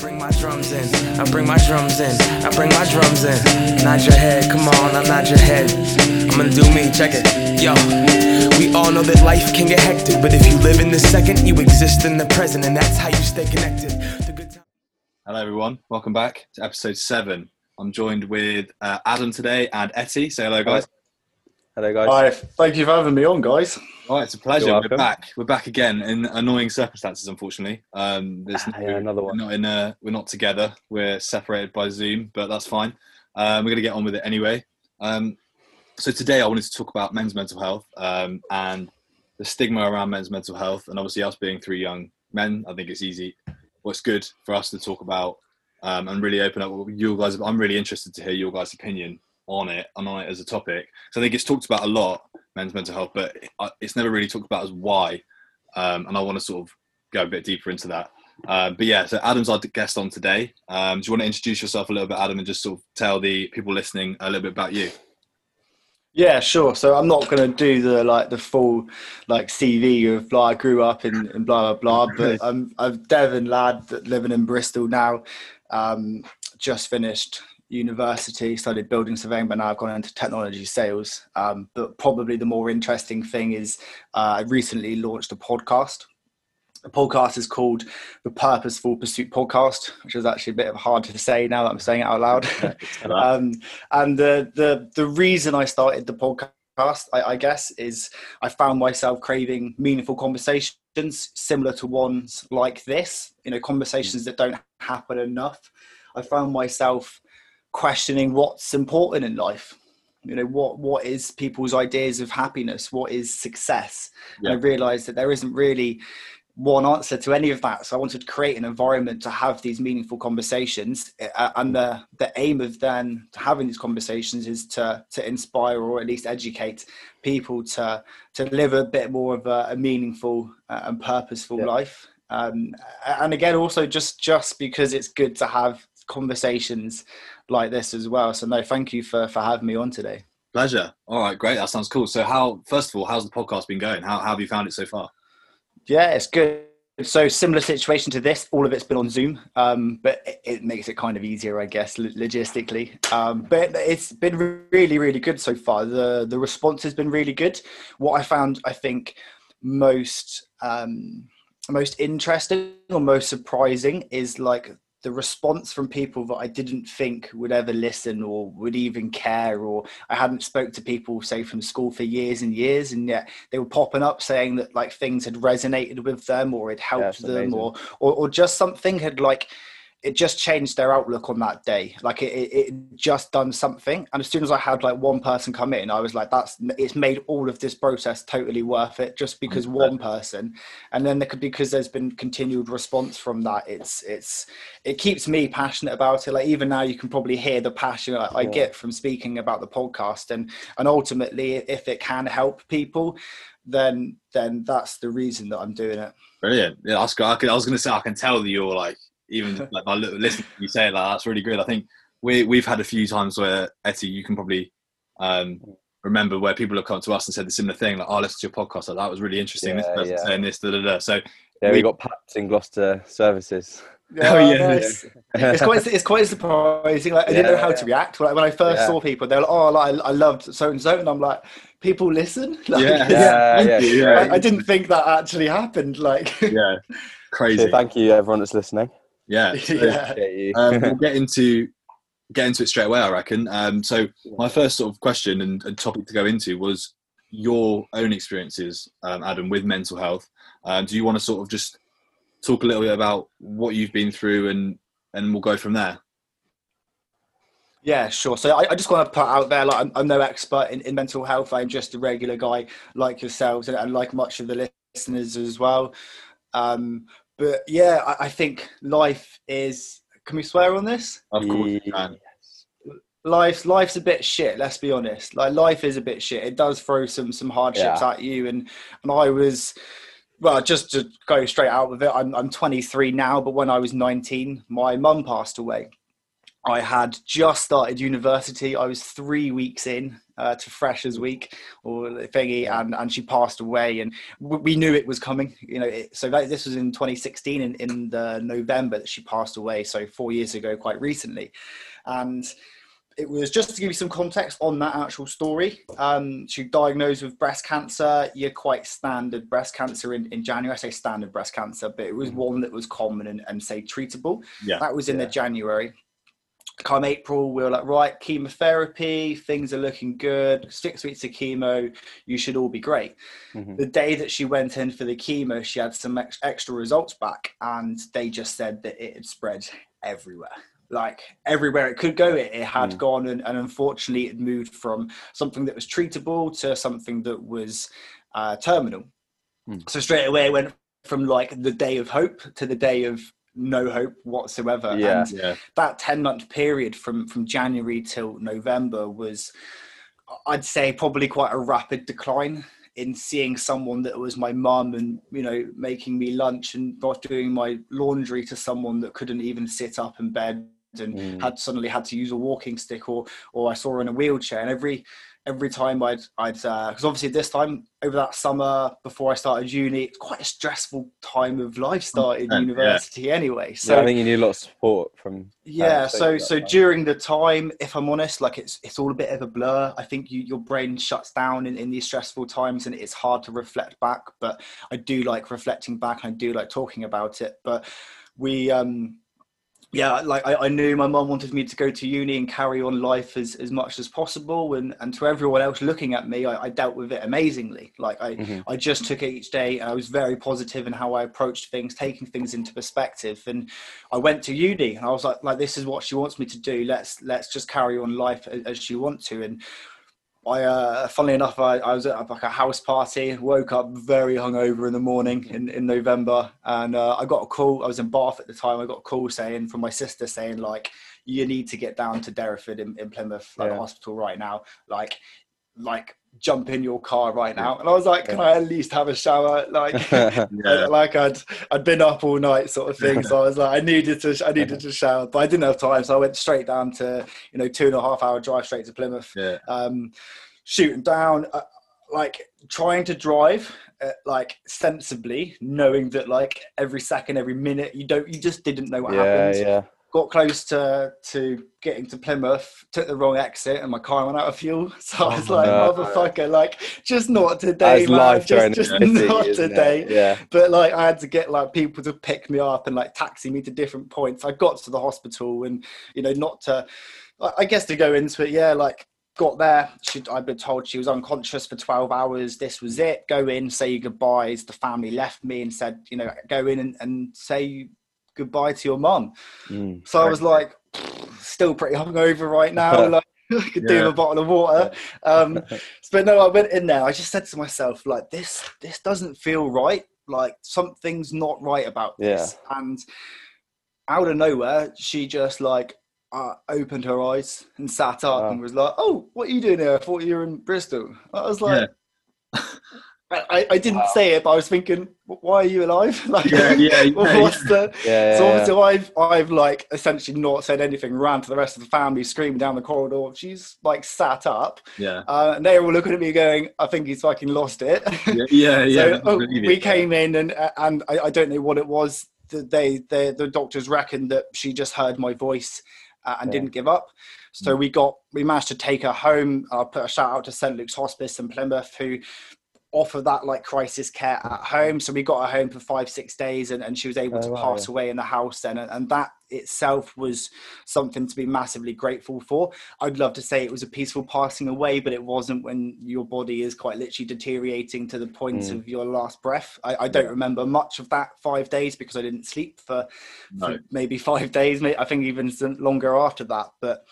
bring my drums in. I bring my drums in. I bring my drums in. Nod your head, come on, I nod your head. I'm gonna do me, check it. Yo, we all know that life can get hectic, but if you live in the second, you exist in the present, and that's how you stay connected. Times- Hello, everyone. Welcome back to episode seven. I'm joined with uh, Adam today and Etty. Say hello, guys. Hello, guys. Hi, thank you for having me on, guys. All right, it's a pleasure. You're We're back. We're back again in annoying circumstances. Unfortunately, um, there's Ah, yeah, another one. We're not in a, We're not together. We're separated by Zoom, but that's fine. Um, we're gonna get on with it anyway. Um, so today, I wanted to talk about men's mental health um, and the stigma around men's mental health, and obviously us being three young men. I think it's easy. Well, good for us to talk about um, and really open up what you guys. I'm really interested to hear your guys' opinion on it and on it as a topic. So I think it's talked about a lot, men's mental health, but it's never really talked about as why. Um, and I want to sort of go a bit deeper into that. Um, but yeah, so Adam's our guest on today. Um, do you want to introduce yourself a little bit, Adam, and just sort of tell the people listening a little bit about you? Yeah, sure. So I'm not going to do the like the full like CV of like I grew up in, in blah blah blah. But I'm I'm Devon lad living in Bristol now. Um, just finished university, studied building surveying, but now I've gone into technology sales. Um, but probably the more interesting thing is uh, I recently launched a podcast. The podcast is called the Purposeful Pursuit Podcast, which is actually a bit of hard to say now that I'm saying it out loud. um, and the, the the reason I started the podcast, I, I guess, is I found myself craving meaningful conversations similar to ones like this. You know, conversations that don't happen enough. I found myself questioning what's important in life. You know, what what is people's ideas of happiness? What is success? Yeah. And I realised that there isn't really one answer to any of that. So I wanted to create an environment to have these meaningful conversations, uh, and the the aim of then having these conversations is to to inspire or at least educate people to to live a bit more of a, a meaningful uh, and purposeful Yeah. life. Um, and again, also just just because it's good to have conversations like this as well. So no, thank you for for having me on today. Pleasure. All right, great. That sounds cool. So, how first of all, how's the podcast been going? How, how have you found it so far? Yeah, it's good. So similar situation to this, all of it's been on Zoom, um, but it, it makes it kind of easier, I guess, logistically. Um, but it's been really, really good so far. the The response has been really good. What I found, I think, most um, most interesting or most surprising is like the response from people that I didn't think would ever listen or would even care, or I hadn't spoke to people say from school for years and years, and yet they were popping up saying that like things had resonated with them or it helped that's them or, or or just something had like it just changed their outlook on that day. Like it, it, it just done something. And as soon as i had like one person come in i was like that's it's made all of this process totally worth it just because mm. one person. And then there could because there's been continued response from that it's it's it keeps me passionate about it. Like even now you can probably hear the passion i, I get from speaking about the podcast. And and ultimately if it can help people then then that's the reason that i'm doing it. Brilliant. Yeah, that's good. I, could, I was going to say I can tell that you're like even like by listening to you say that, like that's really good. I think we we've had a few times where Etty, you can probably um, remember where people have come to us and said the similar thing, like, "Oh, listen to your podcast. Like, that was really interesting. this Yeah, person yeah. saying this, da da da." So Yeah, We- we got Pats in Gloucester services. Oh, yeah. nice. it's quite it's quite surprising. Like I didn't know how to react. Like, when I first Yeah. saw people, they were like, "Oh, like, I, I loved so and so," and I'm like, "People listen." Like, Yeah. Yeah, thank yeah. I, I didn't think that actually happened. Like, yeah, crazy. So thank you, everyone that's listening. Yeah. So, yeah. Um, we'll get into get into it straight away. I reckon. Um, so my first sort of question and, and topic to go into was your own experiences, um, Adam, with mental health. Um, do you want to sort of just talk a little bit about what you've been through, and and we'll go from there. Yeah, sure. So I, I just want to put out there, like I'm, I'm no expert in, in mental health. I'm just a regular guy like yourselves and, and like much of the listeners as well. Um, but yeah, I, I think life is. Can we swear on this? Of course, you can. life's life's a bit shit let's be honest like life is a bit shit it does throw some some hardships Yeah. at you and and i was well just to go straight out with it I'm, I'm 23 now but when i was 19 my mum passed away I had just started university. I was three weeks in uh, to Freshers Week or thingy, and, and she passed away. And we knew it was coming. You know, it, so that, this was in 2016, in, in the November that she passed away. So four years ago, quite recently, and it was just to give you some context on that actual story. Um, she diagnosed with breast cancer. You're quite standard breast cancer in, in January. I say standard breast cancer, but it was mm-hmm. one that was common and, and say treatable. Yeah. That was in yeah. the January come April, we were like, right, chemotherapy, things are looking good. Six weeks of chemo, you should all be great. Mm-hmm. The day that she went in for the chemo, she had some ex- extra results back, and they just said that it had spread everywhere. Like everywhere it could go, it, it had mm. gone, and, and, unfortunately, it moved from something that was treatable to something that was uh, terminal. Mm. So straight away, it went from like the day of hope to the day of no hope whatsoever. Yeah, and yeah. that 10 month period from, from January till November was, I'd say, probably quite a rapid decline in seeing someone that was my mum and, you know, making me lunch and not doing my laundry to someone that couldn't even sit up in bed and mm. had suddenly had to use a walking stick or or I saw her in a wheelchair and every every time I'd I'd because uh, obviously this time over that summer before I started uni, it's quite a stressful time of life starting university yeah. anyway. So yeah, I think you need a lot of support from. Yeah, so so time. during the time, if I'm honest, like it's it's all a bit of a blur. I think you, your brain shuts down in, in these stressful times, and it's hard to reflect back. But I do like reflecting back. I do like talking about it. But we um yeah, like I, I, knew my mum wanted me to go to uni and carry on life as, as much as possible. And, and to everyone else looking at me, I, I dealt with it amazingly. Like I, mm-hmm. I just took it each day. And I was very positive in how I approached things, taking things into perspective. And I went to uni and I was like, like, this is what she wants me to do. Let's, let's just carry on life as, as she wants to. And I, uh, funnily enough, I, I, was at like a house party. Woke up very hungover in the morning in, in November, and uh, I got a call. I was in Bath at the time. I got a call saying from my sister saying like, "You need to get down to Derriford in, in Plymouth, like yeah. hospital right now. Like, like jump in your car right now." And I was like, "Can I at least have a shower?" Like, yeah. like I'd I'd been up all night, sort of thing. So I was like, I needed to I needed to shower, but I didn't have time, so I went straight down to you know two and a half hour drive straight to Plymouth. Yeah. Um, shooting down, uh, like trying to drive uh, like sensibly, knowing that like every second, every minute, you don't, you just didn't know what yeah, happened. Yeah. Got close to to getting to Plymouth, took the wrong exit, and my car went out of fuel. So I was oh, like, no. "Motherfucker, like just not today, man. Life just, just not today." Yeah. But like, I had to get like people to pick me up and like taxi me to different points. I got to the hospital, and you know, not to, I guess to go into it, yeah, like got there. She, I'd been told she was unconscious for 12 hours. This was it. Go in, say your goodbyes. The family left me and said, you know, go in and, and say goodbye to your mum. Mm, so I was like, still pretty hungover right now. like, I could yeah. do a bottle of water. Um, but no, I went in there. I just said to myself, like, this, this doesn't feel right. Like something's not right about this. Yeah. And out of nowhere, she just like uh, opened her eyes and sat up wow. and was like, "Oh, what are you doing here? I thought you were in Bristol." I was like, yeah. I, I, didn't wow. say it, but I was thinking, "Why are you alive?" like, yeah, yeah, what's the? Yeah, so obviously, I've I've like essentially not said anything. Ran to the rest of the family, screaming down the corridor. She's like sat up. Yeah, uh, and they were all looking at me, going, "I think he's fucking lost it." Yeah, yeah. yeah so, oh, we came in, and and I, I don't know what it was. They, they, the doctors reckoned that she just heard my voice uh, and yeah. didn't give up. So mm. we got we managed to take her home. I'll put a shout out to St Luke's Hospice in Plymouth who offer that like crisis care at home. So we got her home for five, six days and, and she was able oh, to wow, pass yeah. away in the house then. And, and, that itself was something to be massively grateful for. I'd love to say it was a peaceful passing away, but it wasn't when your body is quite literally deteriorating to the point mm. of your last breath. I, I don't remember much of that five days because I didn't sleep for, no. for maybe five days. I think even longer after that. But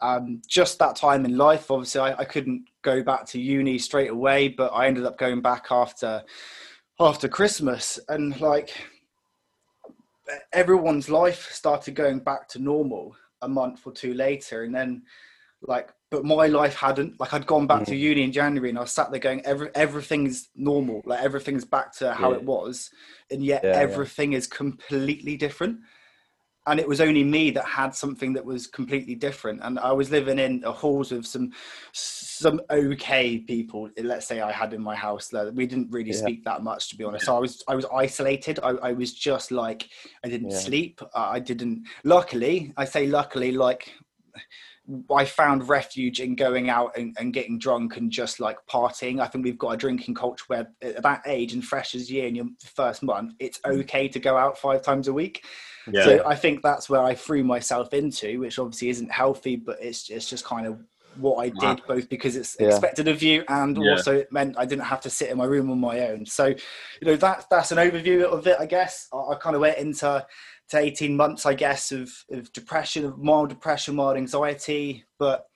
um, just that time in life, obviously, I, I, couldn't go back to uni straight away, but I ended up going back after after Christmas, and like everyone's life started going back to normal a month or two later, and then like, but my life hadn't. Like, I'd gone back mm-hmm. to uni in January, and I was sat there going, Every, everything's normal, like everything's back to how yeah. it was, and yet yeah, everything yeah. is completely different and it was only me that had something that was completely different. And i was living in a halls with some some okay people let's say i had in my house. We didn't really yeah. speak that much to be honest. So i was i was isolated. I, I was just like i didn't yeah. sleep. I didn't luckily i say luckily like I found refuge in going out and, and, getting drunk and just like partying. I think we've got a drinking culture where at that age and fresh as year in your first month, it's mm. okay to go out five times a week. Yeah. So I think that's where I threw myself into, which obviously isn't healthy, but it's it's just kind of what I did, both because it's yeah. expected of you and yeah. also it meant I didn't have to sit in my room on my own. So, you know, that that's an overview of it, I guess. I, I kind of went into to 18 months, I guess, of, of depression, of mild depression, mild anxiety, but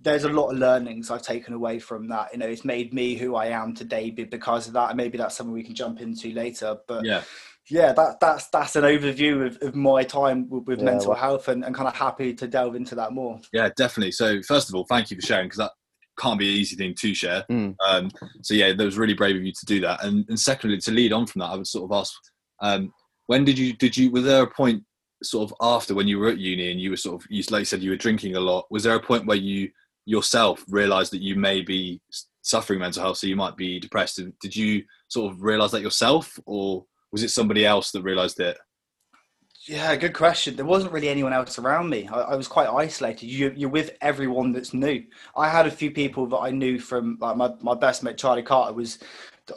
there's a lot of learnings I've taken away from that. You know, it's made me who I am today because of that. And maybe that's something we can jump into later. But yeah, yeah, that, that's that's an overview of, of my time with, with yeah, mental well, health, and, and kind of happy to delve into that more. Yeah, definitely. So first of all, thank you for sharing because that can't be an easy thing to share. Mm. Um, so yeah, that was really brave of you to do that. And, and secondly, to lead on from that, I would sort of ask, um, when did you did you was there a point sort of after when you were at uni and you were sort of you like you said you were drinking a lot? Was there a point where you yourself realized that you may be suffering mental health, so you might be depressed? Did you sort of realize that yourself, or was it somebody else that realised it? Yeah, good question. There wasn't really anyone else around me. I, I was quite isolated. You, are with everyone that's new. I had a few people that I knew from like my, my best mate Charlie Carter was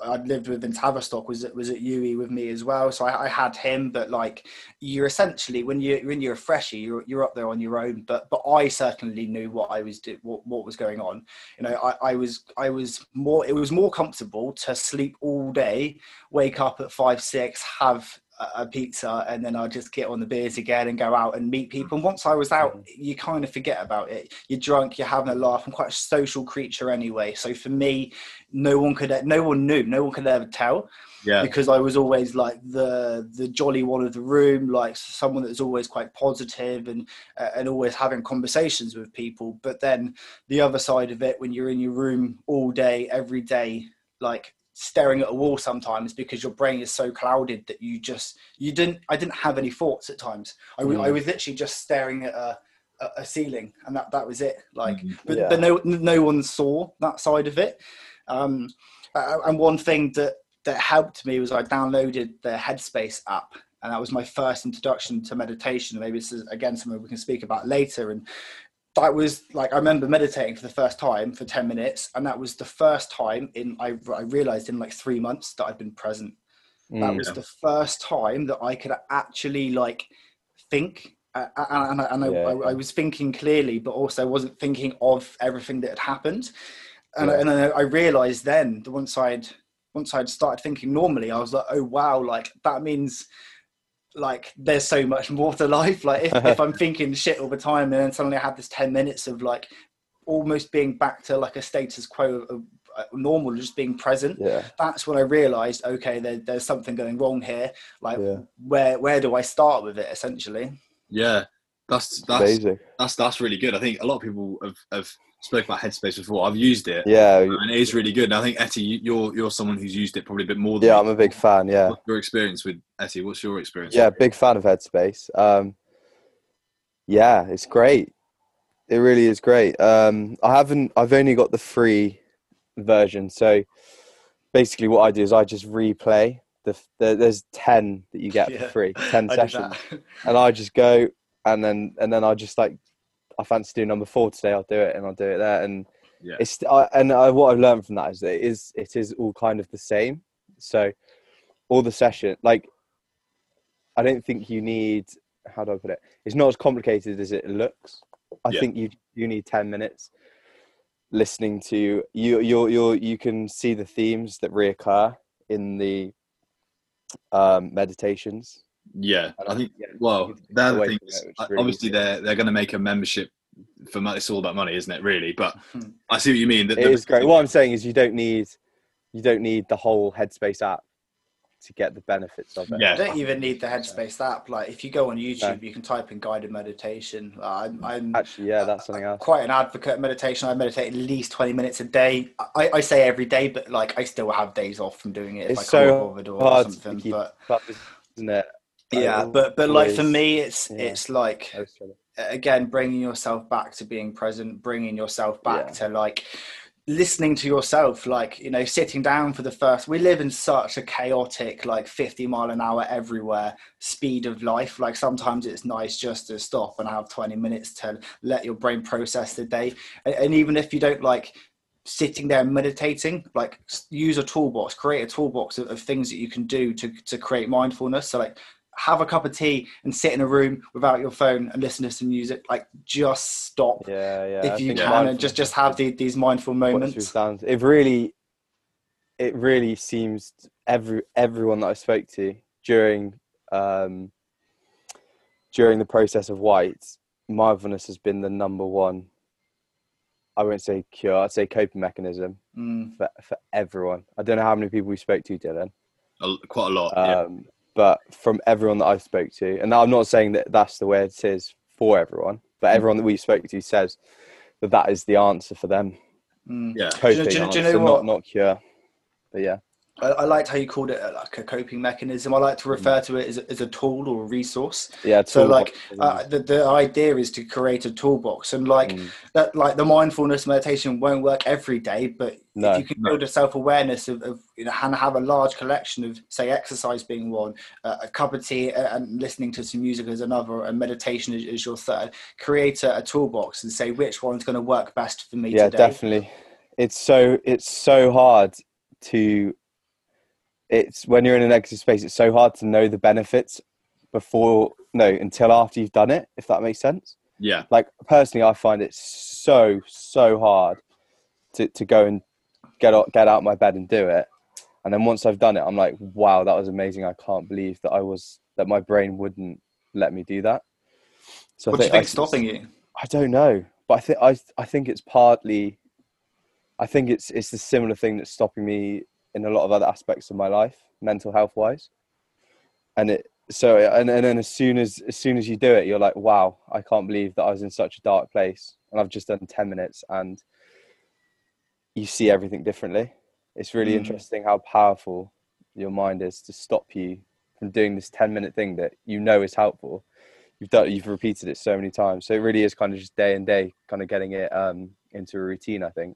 I'd lived with in Tavistock was was at UWE with me as well. So I, I, had him, but like you're essentially when you when you're a freshie, you're you're up there on your own. But but I certainly knew what I was do, what, what was going on. You know, I, I was I was more it was more comfortable to sleep all day, wake up at five six, have a pizza and then I'll just get on the beers again and go out and meet people. And once I was out, mm-hmm. you kind of forget about it. You're drunk, you're having a laugh. I'm quite a social creature anyway. So for me, no one could, no one knew, no one could ever tell. Yeah. Because I was always like the the jolly one of the room, like someone that's always quite positive and uh, and always having conversations with people. But then the other side of it, when you're in your room all day, every day, like staring at a wall sometimes because your brain is so clouded that you just you didn't i didn't have any thoughts at times i, mm. I was literally just staring at a, a ceiling and that that was it like mm, but, yeah. but no no one saw that side of it um and one thing that that helped me was i downloaded the headspace app and that was my first introduction to meditation maybe this is again something we can speak about later and that was like I remember meditating for the first time for 10 minutes and that was the first time in I, I realized in like three months that I'd been present mm, that was the first time that I could actually like think uh, and, and, and yeah. I, I, was thinking clearly but also wasn't thinking of everything that had happened and, yeah. and then I realized then that once I'd once I'd started thinking normally I was like oh wow like that means like there's so much more to life. Like if, if i'm thinking shit all the time and then suddenly i have this 10 minutes of like almost being back to like a status quo of, uh, normal just being present yeah. that's when i realized okay there, there's something going wrong here. Like yeah. where where do i start with it essentially? Yeah. That's that's that's that's really good. I think a lot of people have have spoke about Headspace before. I've used it. Yeah, and it is really good. And I think Etty, you're you're someone who's used it probably a bit more. yeah, I'm a big fan. Yeah. What's your experience with Etty? What's your experience? Yeah, big fan of Headspace. Um, yeah, it's great. It really is great. Um, I haven't. I've only got the free version. So basically, what I do is I just replay. The, the there's ten that you get yeah, for free, ten sessions, and I just go and then and then I just like I fancy doing number four today. I'll do it, and I'll do it there. And yeah. it's I, and I, what I've learned from that is that it is it is all kind of the same. So all the session, like I don't think you need. How do I put it? It's not as complicated as it looks. I yeah. think you you need ten minutes listening to you. You you you can see the themes that reoccur in the um, meditations yeah, I think. Well, they're the things. Really obviously, easy. they're they're going to make a membership for money. It's all about money, isn't it? Really, but. I see what you mean. That it is great. What I'm saying is, you don't need you don't need the whole Headspace app to get the benefits of it. Yeah. You don't even need the Headspace app. Like if you go on YouTube, you can type in guided meditation. I'm, I'm, actually yeah, that's something else. Quite an advocate of meditation. I meditate at least 20 minutes a day. I, I say every day, but like I still have days off from doing it. It's so hard or something. But, up, isn't it? Yeah, but but like for me, it's yeah. it's like I always try to- again bringing yourself back to being present bringing yourself back Yeah. to like listening to yourself like you know sitting down for the first we live in such a chaotic like 50 mile an hour everywhere speed of life like sometimes it's nice just to stop and have 20 minutes to let your brain process the day and, and even if you don't like sitting there meditating like use a toolbox create a toolbox of, of things that you can do to to create mindfulness so like have a cup of tea and sit in a room without your phone and listen to some music like just stop Yeah, yeah. I if you can and just just have the, these mindful moments it's. It really, it really seems every everyone that I spoke to during um, during the process of white, mindfulness has been the number one. I won't say cure. I'd say coping mechanism Mm, for for everyone. I don't know how many people we spoke to, Dylan. A- quite a lot. yeah. But from everyone that I spoke to, and I'm not saying that that's the way it is for everyone, but everyone that we spoke to says that that is the answer for them. mm. yeah. Do you Coping, do you know- do you answer, know not what? not cure. But yeah, I, I liked how you called it uh, like a coping mechanism. I like to refer to it as a, as a tool or a resource. yeah. So like uh, the, the idea is to create a toolbox and like Mm. that like the mindfulness meditation won't work every day but No. if you can build a self-awareness of, of you know and have a large collection of say exercise being one uh, a cup of tea and listening to some music as another and meditation is, is your third create a, a toolbox and say which one's going to work best for me yeah, today definitely. It's so it's so hard to. It's when you're in a negative space. It's so hard to know the benefits before no until after you've done it. If that makes sense. Yeah. like personally i find it so so hard to, to go and get out get out my bed and do it and then once i've done it i'm like wow that was amazing i can't believe that i was that my brain wouldn't let me do that so what do you I stopping you i don't know but i think i i think it's partly i think it's it's the similar thing that's stopping me in a lot of other aspects of my life mental health wise. And it so and, and then as soon as as soon as you do it you're like wow i can't believe that i was in such a dark place. And i've just done 10 minutes and you see everything differently. It's really Mm. interesting how powerful your mind is to stop you from doing this 10 minute thing that you know is helpful. You've done you've repeated it so many times. So it really is kind of just day and day kind of getting it um into a routine i think.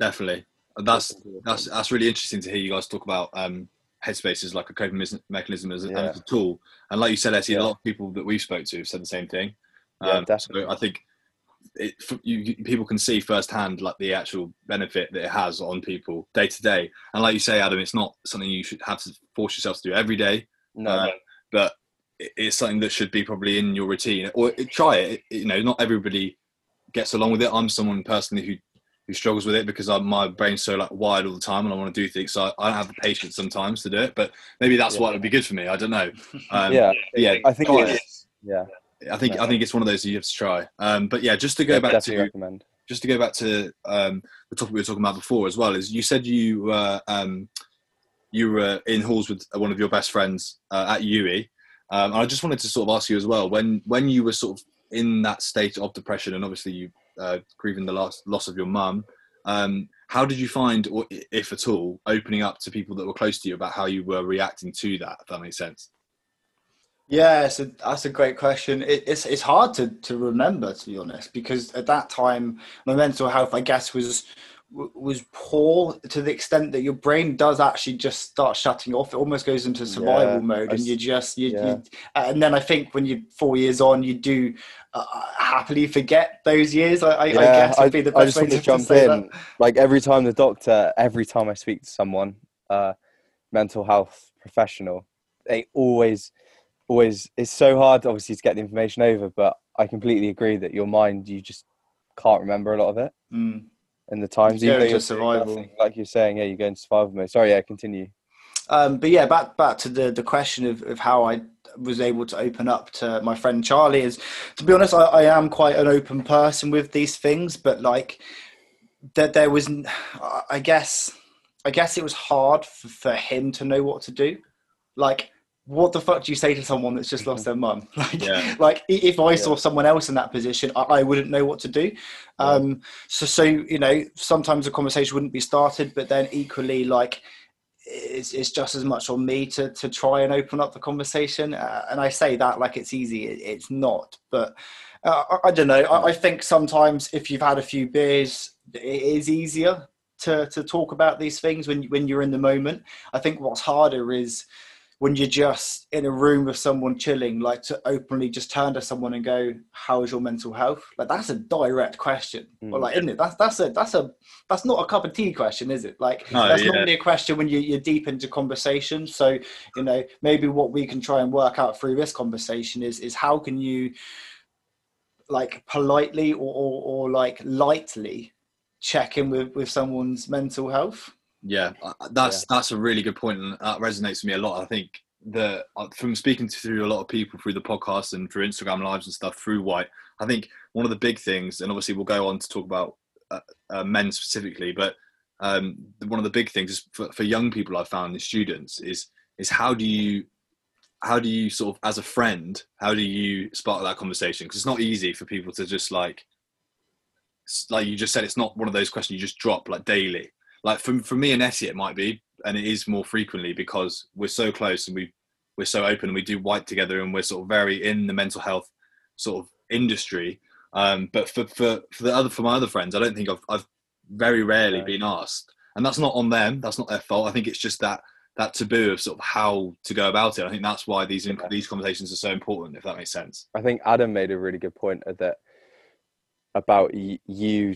Definitely. That's that's that's really interesting to hear you guys talk about um, headspace as like a coping mechanism as a, Yeah. as a tool. And like you said, Essie, Yeah. a lot of people that we've spoke to have said the same thing. Yeah, Um, so definitely. I think it, you, you, people can see firsthand like the actual benefit that it has on people day to day. And like you say, Adam, it's not something you should have to force yourself to do every day, no, uh, but it's something that should be probably in your routine. Or try it. You know, not everybody gets along with it. I'm someone personally who who struggles with it because I, my brain's so like wired all the time and I want to do things. So I, I don't have the patience sometimes to do it. But maybe that's Yeah. what would be good for me. I don't know. Um, yeah yeah. i think it's yeah I think I think it's one of those you have to try. Um, but yeah, just to go yeah, back to recommend just to go back to um, the topic we were talking about before as well is you said you were um, you were in halls with one of your best friends uh, at UWE. Um, and I just wanted to sort of ask you as well when when you were sort of in that state of depression and obviously you uh, grieving the loss loss of your mum. Um, how did you find, or if at all, opening up to people that were close to you about how you were reacting to that? If that makes sense. Yeah, so that's a great question. It, it's it's hard to to remember to be honest because at that time my mental health I guess was was poor to the extent that your brain does actually just start shutting off. It almost goes into survival Yeah, mode, I and you just you, yeah. you and then I think when you're four years on, you do uh, happily forget those years. I, I, I guess would be the I best just way to to, jump in. Like every time the doctor, every time I speak to someone, uh, mental health professional, they always, always. It's so hard, obviously, to get the information over. But I completely agree that your mind, you just can't remember a lot of it. Mm. In the times. Even though into survival. nothing, like you're saying, yeah, you go into survival mode. Sorry, yeah, continue. Um, but yeah, back back to the the question of, of how I was able to open up to my friend Charlie is to be honest, I, I am quite an open person with these things, but like that there was, I guess, I guess it was hard for, for him to know what to do. Like, what the fuck do you say to someone that's just lost their mum? Like, Yeah. like if I saw someone else in that position, I, I wouldn't know what to do. Um, so, so you know, sometimes a conversation wouldn't be started, but then equally, like it's, it's just as much on me to to try and open up the conversation. Uh, and I say that like it's easy, it, it's not. But uh, I, I, don't know. I, I, think sometimes if you've had a few beers, it is easier to to talk about these things when when you're in the moment. I think what's harder is when you're just in a room with someone chilling, like to openly just turn to someone and go, "How is your mental health?" Like that's a direct question, mm. or like, isn't it? That's that's a that's a that's not a cup of tea question, is it? Like no, that's yeah. normally a question when you, you're deep into conversation. So you know, maybe what we can try and work out through this conversation is is how can you like politely or, or, or like lightly check in with with someone's mental health yeah, uh, that's yeah. that's a really good point, and that resonates with me a lot. I think that uh, from speaking to through a lot of people through the podcast and through Instagram lives and stuff through White, I think one of the big things, and obviously we'll go on to talk about uh, uh, men specifically, but um, one of the big things is for, for young people I've found, the students, is is how do you how do you sort of as a friend how do you spark that conversation because it's not easy for people to just like like you just said it's not one of those questions you just drop like daily like for, for me and Essie it might be and it is more frequently because we're so close and we we're so open and we do white together and we're sort of very in the mental health sort of industry. Um, but for, for for the other for my other friends I don't think I've I've very rarely been asked. And that's not on them. That's not their fault. I think it's just that that taboo of sort of how to go about it. I think that's why these yeah. these conversations are so important if that makes sense. I think Adam made a really good point that about you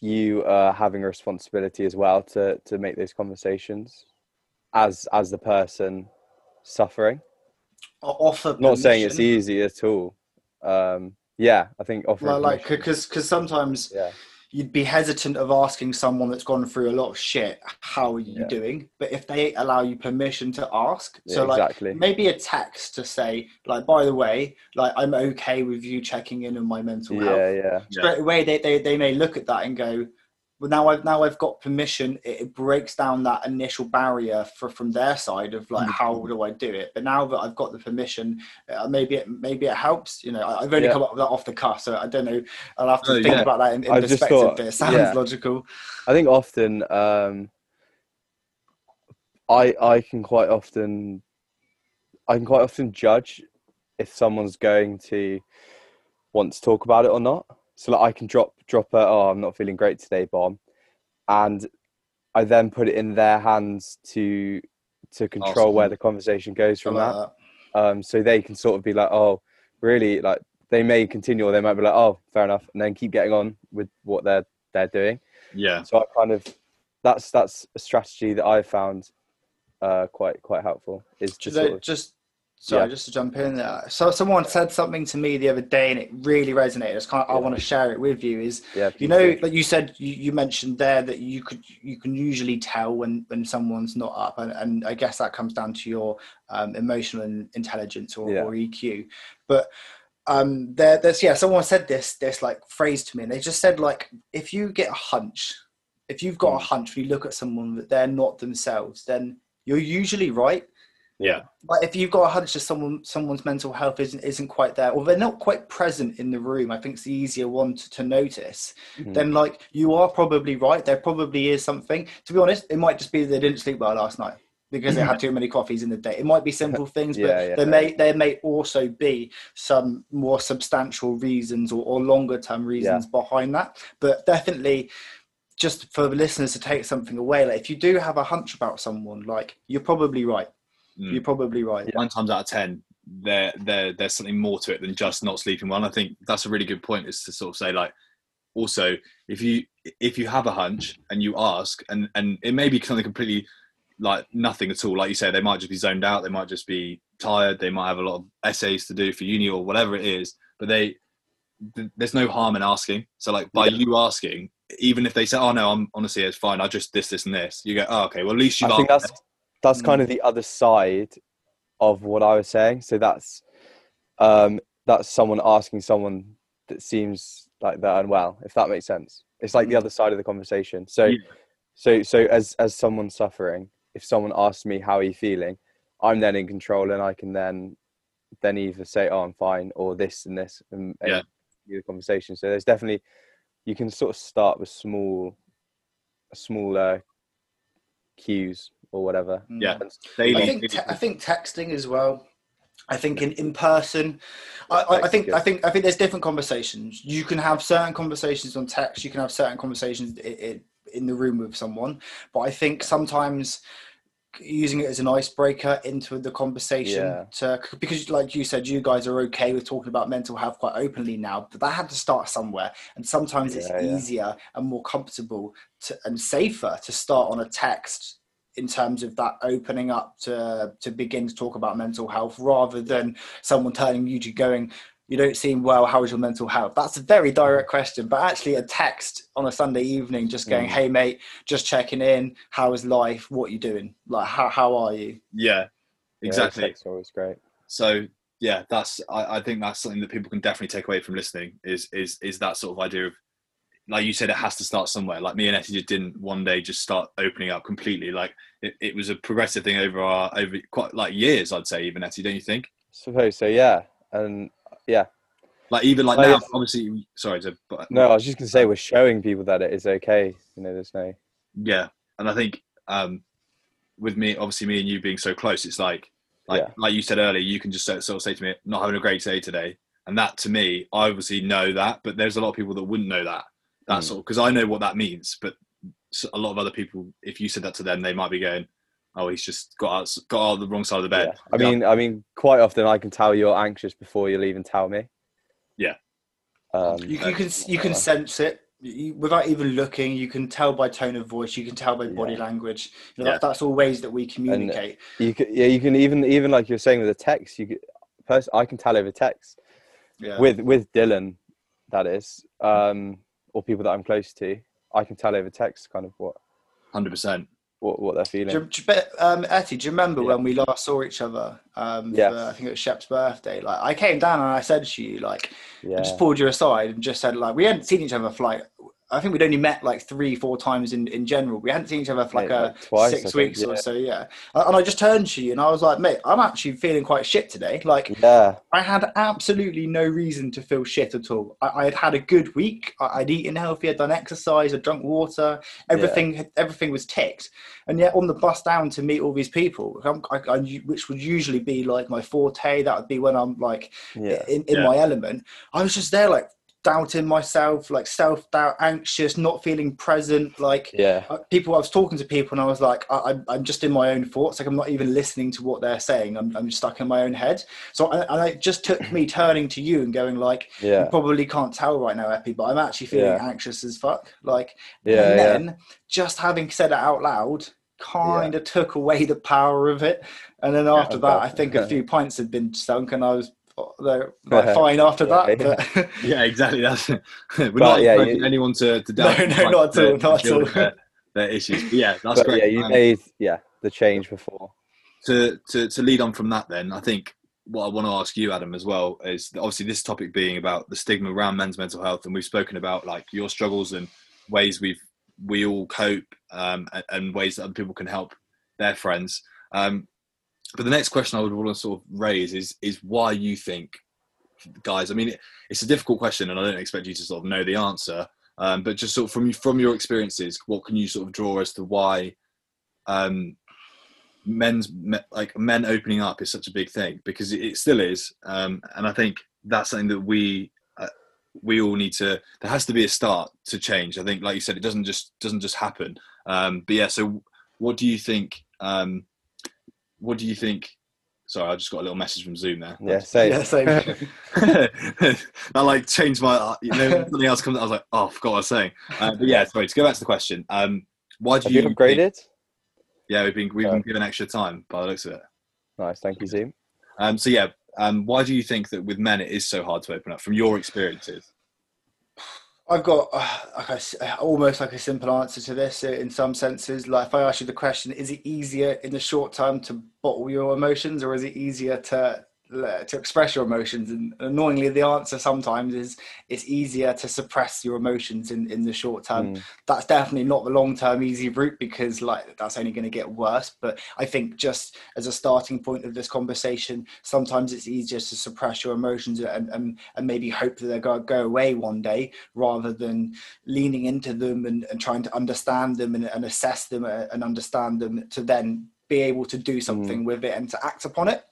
you uh, having a responsibility as well to to make those conversations as as the person suffering. Offer not saying it's easy at all. Um, yeah, I think offer well, like because because sometimes yeah you'd be hesitant of asking someone that's gone through a lot of shit how are you yeah. doing but if they allow you permission to ask yeah, so like exactly. maybe a text to say like by the way like i'm okay with you checking in on my mental yeah, health yeah yeah. straight away they, they, they may look at that and go but now I've now I've got permission. It, it, breaks down that initial barrier for from their side of like how mm-hmm. do I do it. But now that I've got the permission, uh, maybe it maybe it helps. You know, I, have only yeah. come up with that off the cuff, so I don't know. I'll have to oh, think yeah. about that in, in perspective. Thought, but it sounds yeah. logical. I think often um, I I can quite often I can quite often judge if someone's going to want to talk about it or not. So like I can drop drop a oh I'm not feeling great today bomb, and I then put it in their hands to to control awesome. where the conversation goes from like that. that. Um, so they can sort of be like oh really like they may continue or they might be like oh fair enough and then keep getting on with what they're they're doing. Yeah. So I kind of that's that's a strategy that I found uh, quite quite helpful. Is just sort of, just Sorry, yeah. just to jump in there. So someone said something to me the other day, and it really resonated. It's kind of, yeah. I want to share it with you. Is yeah, you know, like you said, you, you, mentioned there that you could you can usually tell when when someone's not up, and, and I guess that comes down to your um, emotional intelligence or, or EQ. But um, there, there's yeah, someone said this this like phrase to me, and they just said like, if you get a hunch, if you've got mm. a hunch, when you look at someone that they're not themselves, then you're usually right yeah. But if you've got a hunch that someone someone's mental health isn't isn't quite there, or they're not quite present in the room, I think it's the easier one to, to notice. Mm-hmm. Then like you are probably right. There probably is something. To be honest, it might just be they didn't sleep well last night because they had too many coffees in the day. It might be simple things, but yeah, yeah, there may there may also be some more substantial reasons or, or longer term reasons yeah. behind that. But definitely just for the listeners to take something away, like if you do have a hunch about someone, like you're probably right Mm. You're probably right. Nine times out of ten, there there there's something more to it than just not sleeping well. And I think that's a really good point. Is to sort of say like, also if you if you have a hunch and you ask, and and it may be something completely like nothing at all. Like you say, they might just be zoned out. They might just be tired. They might have a lot of essays to do for uni or whatever it is. But they there's no harm in asking. So like by yeah. you asking, even if they say, "Oh no, I'm honestly it's fine. I just this, this, and this," you go, "Oh okay. Well, at least you." I think that's that's kind of mm. the other side of what I was saying. So that's um, that's someone asking someone that seems like they're unwell, if that makes sense. It's like the mm. other side of the conversation. So, yeah. so, so as as someone suffering, if someone asks me how are you feeling, I'm then in control, and I can then then either say, "Oh, I'm fine," or this and this, and, and yeah. the conversation. So there's definitely you can sort of start with small, small uh, cues or whatever. Mm. Yeah. Daily. I think te- I think texting as well. I think in, in person, I, I, I think I think I think there's different conversations. You can have certain conversations on text. You can have certain conversations i i in the room with someone. But I think sometimes using it as an icebreaker into the conversation Yeah. to because like you said you guys are okay with talking about mental health quite openly now but that had to start somewhere and sometimes it's Yeah, yeah. easier and more comfortable to, and safer to start on a text in terms of that opening up to to begin to talk about mental health rather than someone turning you to going you don't seem well how is your mental health that's a very direct question but actually a text on a sunday evening just going Mm. hey mate just checking in how is life what are you doing like how, how are you Yeah, yeah, exactly. text always great. So yeah, that's I, I think that's something that people can definitely take away from listening is is is that sort of idea of like you said, it has to start somewhere. Like me and Etty just didn't one day just start opening up completely. Like it, it was a progressive thing over our over quite like years, I'd say, even Etty, don't you think? Suppose so, yeah. And yeah, Like even like Oh, now, obviously. Sorry to but no, I was just gonna say we're showing people that it is okay. You know, there's no yeah, and I think um with me, obviously me and you being so close, it's like like Yeah. like you said earlier, you can just sort of say to me, "Not having a great day today," and that to me, I obviously know that, but there's a lot of people that wouldn't know that. That Mm. sort because I know what that means, but a lot of other people, if you said that to them, they might be going, "Oh, he's just got out, got out the wrong side of the bed." Yeah. I mean, I mean, quite often I can tell you're anxious before you'll even tell me. Yeah. Um, you, you can you can sense it you, without even looking you can tell by tone of voice you can tell by body Yeah. language you know, Yeah. that, that's all ways that we communicate you can, yeah, you can even even like you're saying with a text, you could, pers- I can tell over text yeah. with with Dylan, that is, um, or people that I'm close to. I can tell over text kind of what hundred percent. what, what they're feeling. Do you, do um, Etty, do you remember Yeah. when we last saw each other? Um, for, I think it was Shep's birthday. Like, I came down and I said to you, like, yeah, I just pulled you aside and just said, like, we hadn't seen each other for like, I think we'd only met like three, four times in, in general. We hadn't seen each other for like, Mate, a like twice, six think, weeks or so, yeah. And and I just turned to you and I was like, mate, I'm actually feeling quite shit today. Like, yeah, I had absolutely no reason to feel shit at all. I, I had had a good week. I, I'd eaten healthy. I'd done exercise. I'd drunk water. Everything, had everything was ticked. And yet, on the bus down to meet all these people, I'm, I, I, which would usually be like my forte, that would be when I'm like yeah, in, in Yeah. my element. I was just there, like doubting myself, like self doubt, anxious, not feeling present, like yeah, uh, people i was talking to people and i was like I, I'm- i'm just in my own thoughts like i'm not even listening to what they're saying i'm, I'm stuck in my own head. So and, and it just took me turning to you and going like you probably can't tell right now epi but i'm actually feeling Yeah. anxious as fuck. Like yeah, and yeah. then just having said it out loud kind of took away the power of it. And then after I that i think a few pints had been sunk and i was like, fine after that Yeah, but Yeah, exactly. That's we're But, not yeah, you- anyone to, to doubt No, no, not at their- all, not at all. their issues. But yeah, that's But great. yeah, you Um, made yeah the change before. to, to to lead on from that, then I think what I want to ask you, Adam, as well, is obviously this topic being about the stigma around men's mental health, and we've spoken about like your struggles and ways we've we all cope, um, and, and ways that other people can help their friends. Um, but the next question I would want to sort of raise is is why you think, guys. I mean, it, it's a difficult question, and I don't expect you to sort of know the answer. Um, but just sort of from from your experiences, what can you sort of draw as to why um, men's like men opening up is such a big thing because it, it still is, um, and I think that's something that we uh, we all need to. There has to be a start to change. I think, like you said, it doesn't just doesn't just happen. Um, but yeah, so what do you think? Um, what do you think? Sorry, I just got a little message from Zoom there. Yeah, same. yeah same that like changed my you know something else comes i was like oh i forgot what i was saying uh, but yeah sorry to go back to the question um why do Have you you think- upgraded? yeah we've been we've Yeah. been given extra time by the looks of it Nice, thank you, Zoom. um so yeah um why do you think that with men it is so hard to open up from your experiences I've got uh, like a s almost like a simple answer to this uh, in some senses. Like if I ask you the question, is it easier in the short term to bottle your emotions, or is it easier to to express your emotions and annoyingly the answer sometimes is it's easier to suppress your emotions in, in the short term mm. that's definitely not the long term easy route because like that's only going to get worse but i think just as a starting point of this conversation sometimes it's easier to suppress your emotions and, and, and maybe hope that they're going to go away one day rather than leaning into them and, and trying to understand them and, and assess them and understand them to then be able to do something mm. with it and to act upon it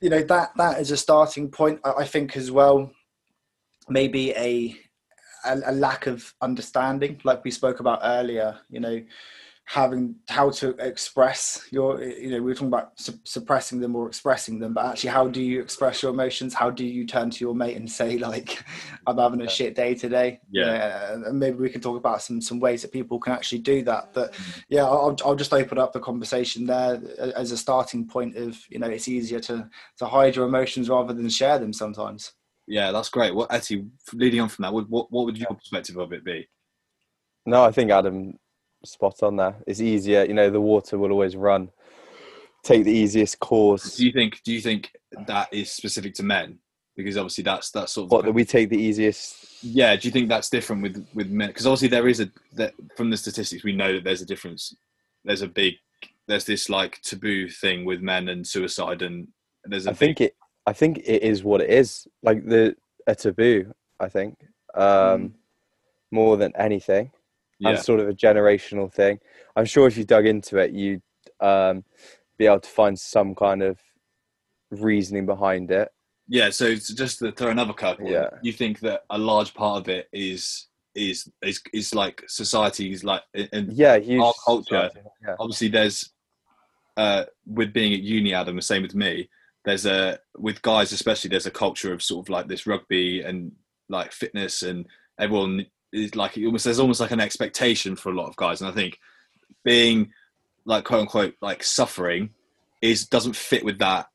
you know that that is a starting point. I, think as well, maybe a, a, a lack of understanding, like we spoke about earlier. You know, having how to express your you know we were talking about su- suppressing them or expressing them but actually how do you express your emotions? How do you turn to your mate and say like i'm having a shit day today? Yeah. and maybe we can talk about some some ways that people can actually do that but mm. yeah I'll, I'll just open up the conversation there as a starting point of you know it's easier to to hide your emotions rather than share them sometimes. Yeah that's great. What Etty, leading on from that what, what would your perspective of it be? No i think adam spot on there. It's easier, you know. The water will always run. Take the easiest course. Do you think? Do you think that is specific to men? Because obviously that's that's sort of what that we take the easiest. Yeah. Do you think that's different with with men? Because obviously there is a that from the statistics we know that there's a difference. There's a big there's this like taboo thing with men and suicide and there's a I think it I think it is what it is. Like the a taboo, I think. Um mm. more than anything yeah. and sort of a generational thing. I'm sure if you dug into it, you'd um, be able to find some kind of reasoning behind it. Yeah. So just to throw another curveball, yeah. you think that a large part of it is is is is like society's like and yeah our culture. Yeah. Obviously, there's uh, with being at uni, Adam, the same with me. There's a with guys especially. There's a culture of sort of like this rugby and like fitness, and everyone is like it almost there's almost like an expectation for a lot of guys, and I think being like quote unquote like suffering is doesn't fit with that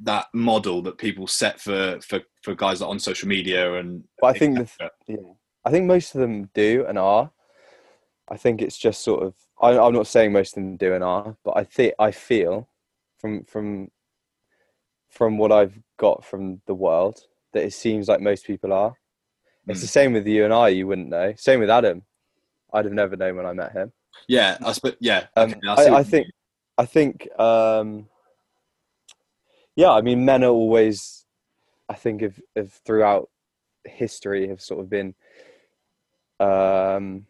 that model that people set for for for guys that are on social media and. But I think the, yeah, I think most of them do and are. I think it's just sort of. I, I'm not saying most of them do and are, but I think I feel from from from what I've got from the world that it seems like most people are. It's mm. the same with you and I. You wouldn't know. Same with Adam. I'd have never known when I met him. Yeah, I yeah. Um, okay, I, I, think. I think. Um, yeah, I mean, men are always. I think of, of throughout history have sort of been. Um,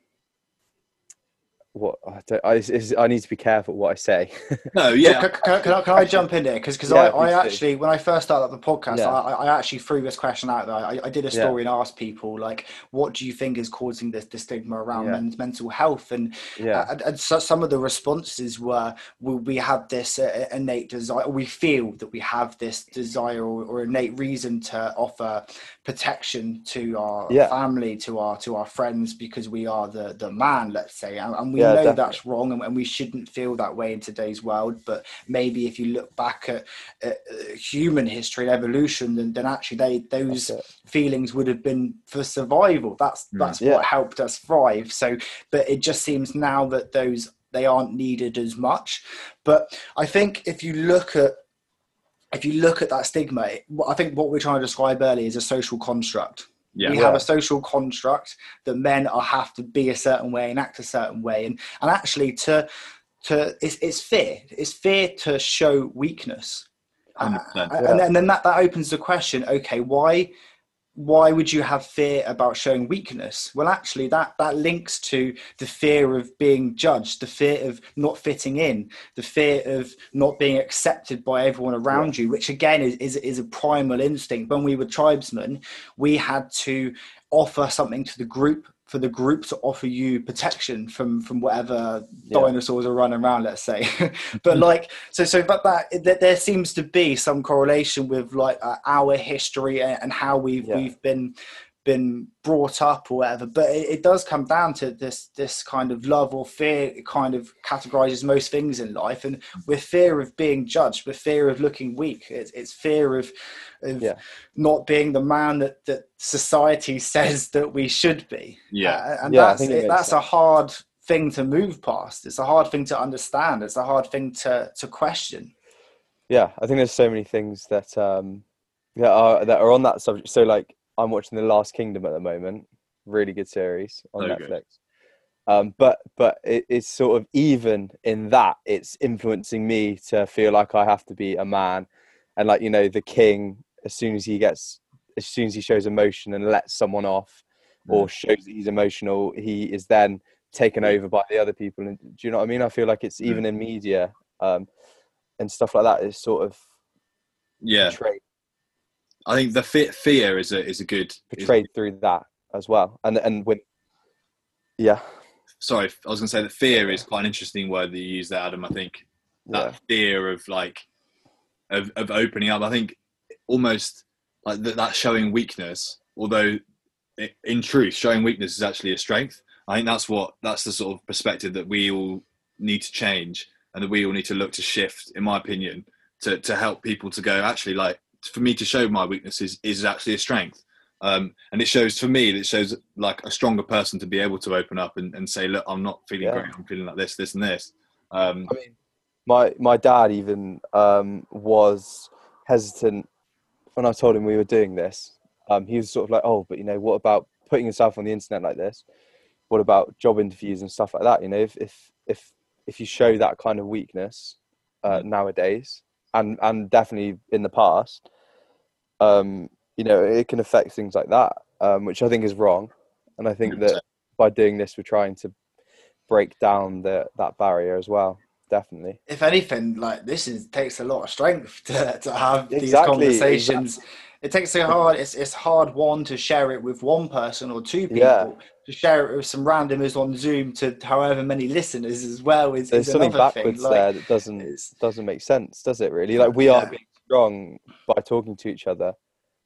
what I, I, I, need to be careful what I say. No, yeah. can, can, can, I, can, I, jump in there? Because because yeah, I, I actually when I first started up the podcast, yeah. I, actually threw this question out there. I, did a story yeah. and asked people like, what do you think is causing this, this stigma around men's mental health? And yeah, and, and so some of the responses were, well, we have this uh, innate desire, we feel that we have this desire or, or innate reason to offer protection to our family, to our to our friends, because we are the the man, let's say, and, and we yeah, know definitely. that's wrong and, and, we shouldn't feel that way in today's world but maybe if you look back at, at human history and evolution then, then actually they those feelings would have been for survival. That's mm, that's yeah. what helped us thrive. So but it just seems now that those they aren't needed as much. But i think if you look at if you look at that stigma i think what we're trying to describe earlier is a social construct yeah. We have a social construct that men are have to be a certain way and act a certain way, and and actually to to it's, it's fear. It's fear to show weakness, uh, and, and then that that opens the question. Okay, why why would you have fear about showing weakness well actually that that links to the fear of being judged the fear of not fitting in the fear of not being accepted by everyone around yeah. you which again is, is is a primal instinct when we were tribesmen we had to offer something to the group for the group to offer you protection from from whatever yeah. dinosaurs are running around let's say but like so so but that, that there seems to be some correlation with like uh, our history and, and how we've yeah. we've been been brought up or whatever but it, it, does come down to this this kind of love or fear it kind of categorizes most things in life and with fear of being judged with fear of looking weak it's, it's fear of of yeah. not being the man that that society says that we should be yeah uh, and yeah, that's it, that's sense. a hard thing to move past it's a hard thing to understand it's a hard thing to to question yeah, I think there's so many things that um that are that are on that subject. So like I'm watching The Last Kingdom at the moment, really good series on So Netflix. good. Um, but but it, it's sort of even in that it's influencing me to feel like I have to be a man, and like you know the king as soon as he gets as soon as he shows emotion and lets someone off or shows that he's emotional, he is then taken over by the other people. And do you know what I mean? I feel like it's Mm. even in media um, and stuff like that is sort of Yeah, portrayed, I think the fear is a is a good. is- portrayed through that as well. And and when yeah, sorry, I was going to say that fear is quite an interesting word that you use there, Adam. I think that yeah, fear of like of of opening up. I think almost like that, that showing weakness, although i in truth, showing weakness is actually a strength. I think that's what that's the sort of perspective that we all need to change, and that we all need to look to shift. In my opinion, to to help people to go actually like for me to show my weaknesses is actually a strength. Um, and it shows for me, it shows like a stronger person to be able to open up and, and say, look, I'm not feeling Yeah. great. I'm feeling like this, this, and this. Um, I mean, my my dad even um, was hesitant when I told him we were doing this. Um, he was sort of like, "Oh, but you know, what about putting yourself on the internet like this? What about job interviews and stuff like that? You know, if if if if you show that kind of weakness uh, nowadays, and and definitely in the past, um, you know, it can affect things like that, um, which I think is wrong. And I think that by doing this, we're trying to break down the that barrier as well. Definitely. if anything, like this is takes a lot of strength to, to have these conversations. Exactly. It takes a hard. It's it's hard one to share it with one person or two people. Yeah. To share it with some randomers on Zoom to however many listeners as well is, There's is something backwards thing. Like, there that doesn't doesn't make sense, does it? Really? Like we are being strong by talking to each other.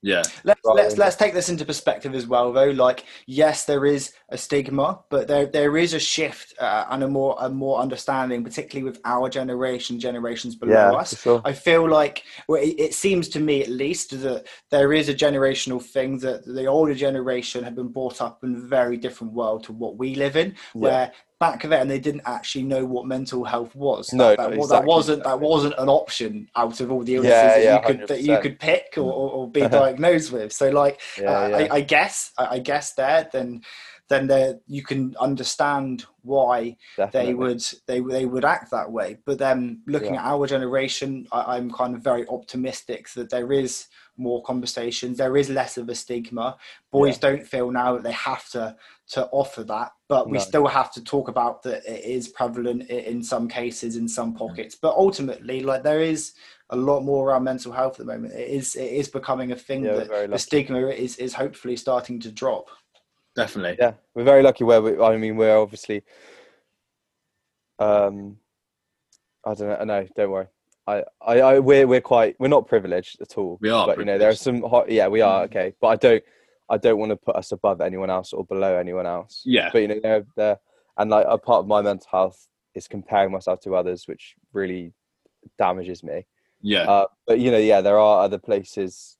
yeah, let's rather let's than let's take this into perspective as well though like yes there is a stigma but there there is a shift uh, and a more a more understanding particularly with our generation generations below Yeah, us for sure. i feel like well, it, it seems to me at least that there is a generational thing that the older generation have been brought up in a very different world to what we live in where back then they didn't actually know what mental health was. No, that, that, that wasn't that wasn't an option out of all the illnesses Yeah, that yeah, you could that you could pick or, or, be diagnosed with. So like Yeah, uh. I, I guess I, I guess there then then there you can understand why Definitely. they would they they would act that way. But then looking at our generation I, i'm kind of very optimistic that there is more conversations. There is less of a stigma. Boys Yeah. don't feel now that they have to to offer that but we No. still have to talk about that it is prevalent in some cases in some pockets but ultimately like there is a lot more around mental health at the moment it is it is becoming a thing Yeah, that the stigma is is hopefully starting to drop definitely. yeah, we're very lucky where we. I mean, we're obviously. Um, I don't know. No, don't worry. I, I, I, we're we're quite we're not privileged at all. We are but you know there are some hot. Yeah, we are okay, but I don't I don't want to put us above anyone else or below anyone else. Yeah, But you know they're they're and like a part of my mental health is comparing myself to others, which really damages me. yeah, Uh, but you know, yeah, there are other places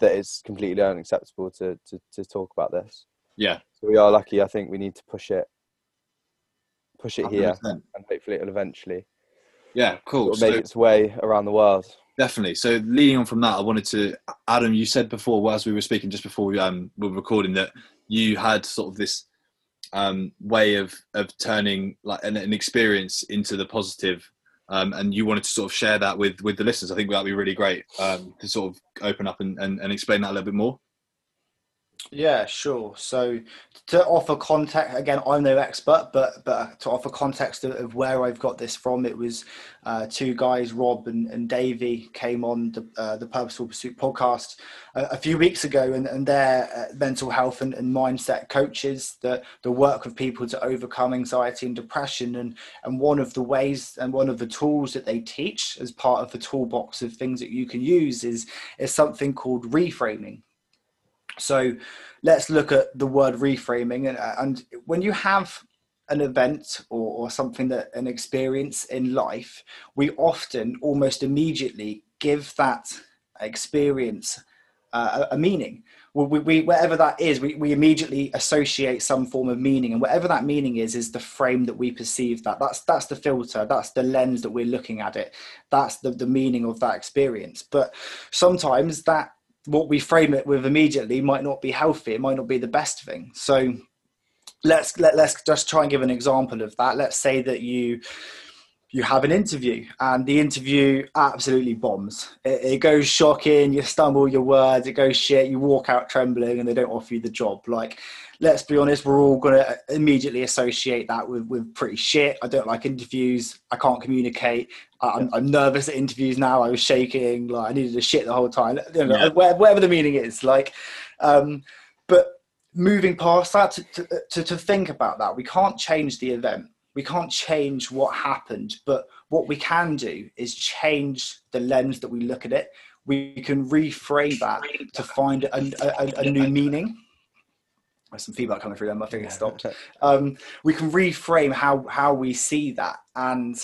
that it's completely unacceptable to, to, to talk about this. yeah. So we are lucky. I think we need to push it, push it here, 100%. and hopefully it'll eventually Yeah, cool. it'll make So- its way around the world. Definitely. So leading on from that, I wanted to, Adam, you said before, as we were speaking just before we um, were recording, that you had sort of this um, way of of turning like an, an experience into the positive, um, and you wanted to sort of share that with with the listeners. I think that'd be really great um, to sort of open up and, and, and explain that a little bit more. Yeah, sure. So to offer context, again, I'm no expert, but but to offer context of, of where I've got this from, it was uh, two guys, Rob and, and Davey, came on the uh, the Purposeful Pursuit podcast a, a few weeks ago, and, and they're uh, mental health and, and mindset coaches that the work with people to overcome anxiety and depression, and and one of the ways and one of the tools that they teach as part of the toolbox of things that you can use is is something called reframing. So let's look at the word reframing. And, and when you have an event or, or something that an experience in life, we often almost immediately give that experience uh, a, a meaning. we, we, whatever that is, we, we immediately associate some form of meaning, and whatever that meaning is, is the frame that we perceive that. That's that's the filter. That's the lens that we're looking at it. That's the the meaning of that experience. But sometimes that what we frame it with immediately might not be healthy. It might not be the best thing. So let's let, let's just try and give an example of that. Let's say that you you have an interview and the interview absolutely bombs. It, it, goes shocking, you stumble your words, it goes shit, you walk out trembling and they don't offer you the job. Like, let's be honest, we're all going to immediately associate that with, with pretty shit. I don't like interviews. I can't communicate. I'm, I'm nervous at interviews now. I was shaking. Like, I needed to shit the whole time. You know, yeah. whatever the meaning is. Like, um, but moving past that to, to, to, to think about that, we can't change the event we can't change what happened, but what we can do is change the lens that we look at it. We can reframe that to find a, a, a new meaning. There's some feedback coming through them. I think it stopped. Um, we can reframe how how we see that, and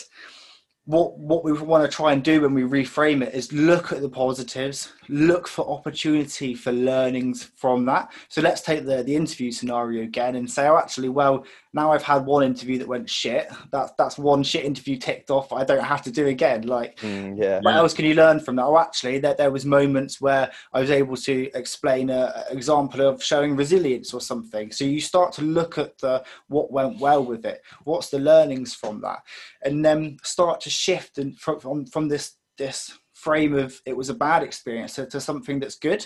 what what we want to try and do when we reframe it is look at the positives look for opportunity for learnings from that. So let's take the the interview scenario again and say oh actually well now i've had one interview that went shit that's that's one shit interview ticked off i don't have to do again. Like mm, yeah. what else can you learn from that? Oh actually that there was moments where i was able to explain a, a example of showing resilience or something. So you start to look at the what went well with it. What's the learnings from that? And then start to shift and from, from, from this this frame of it was a bad experience to, to something that's good.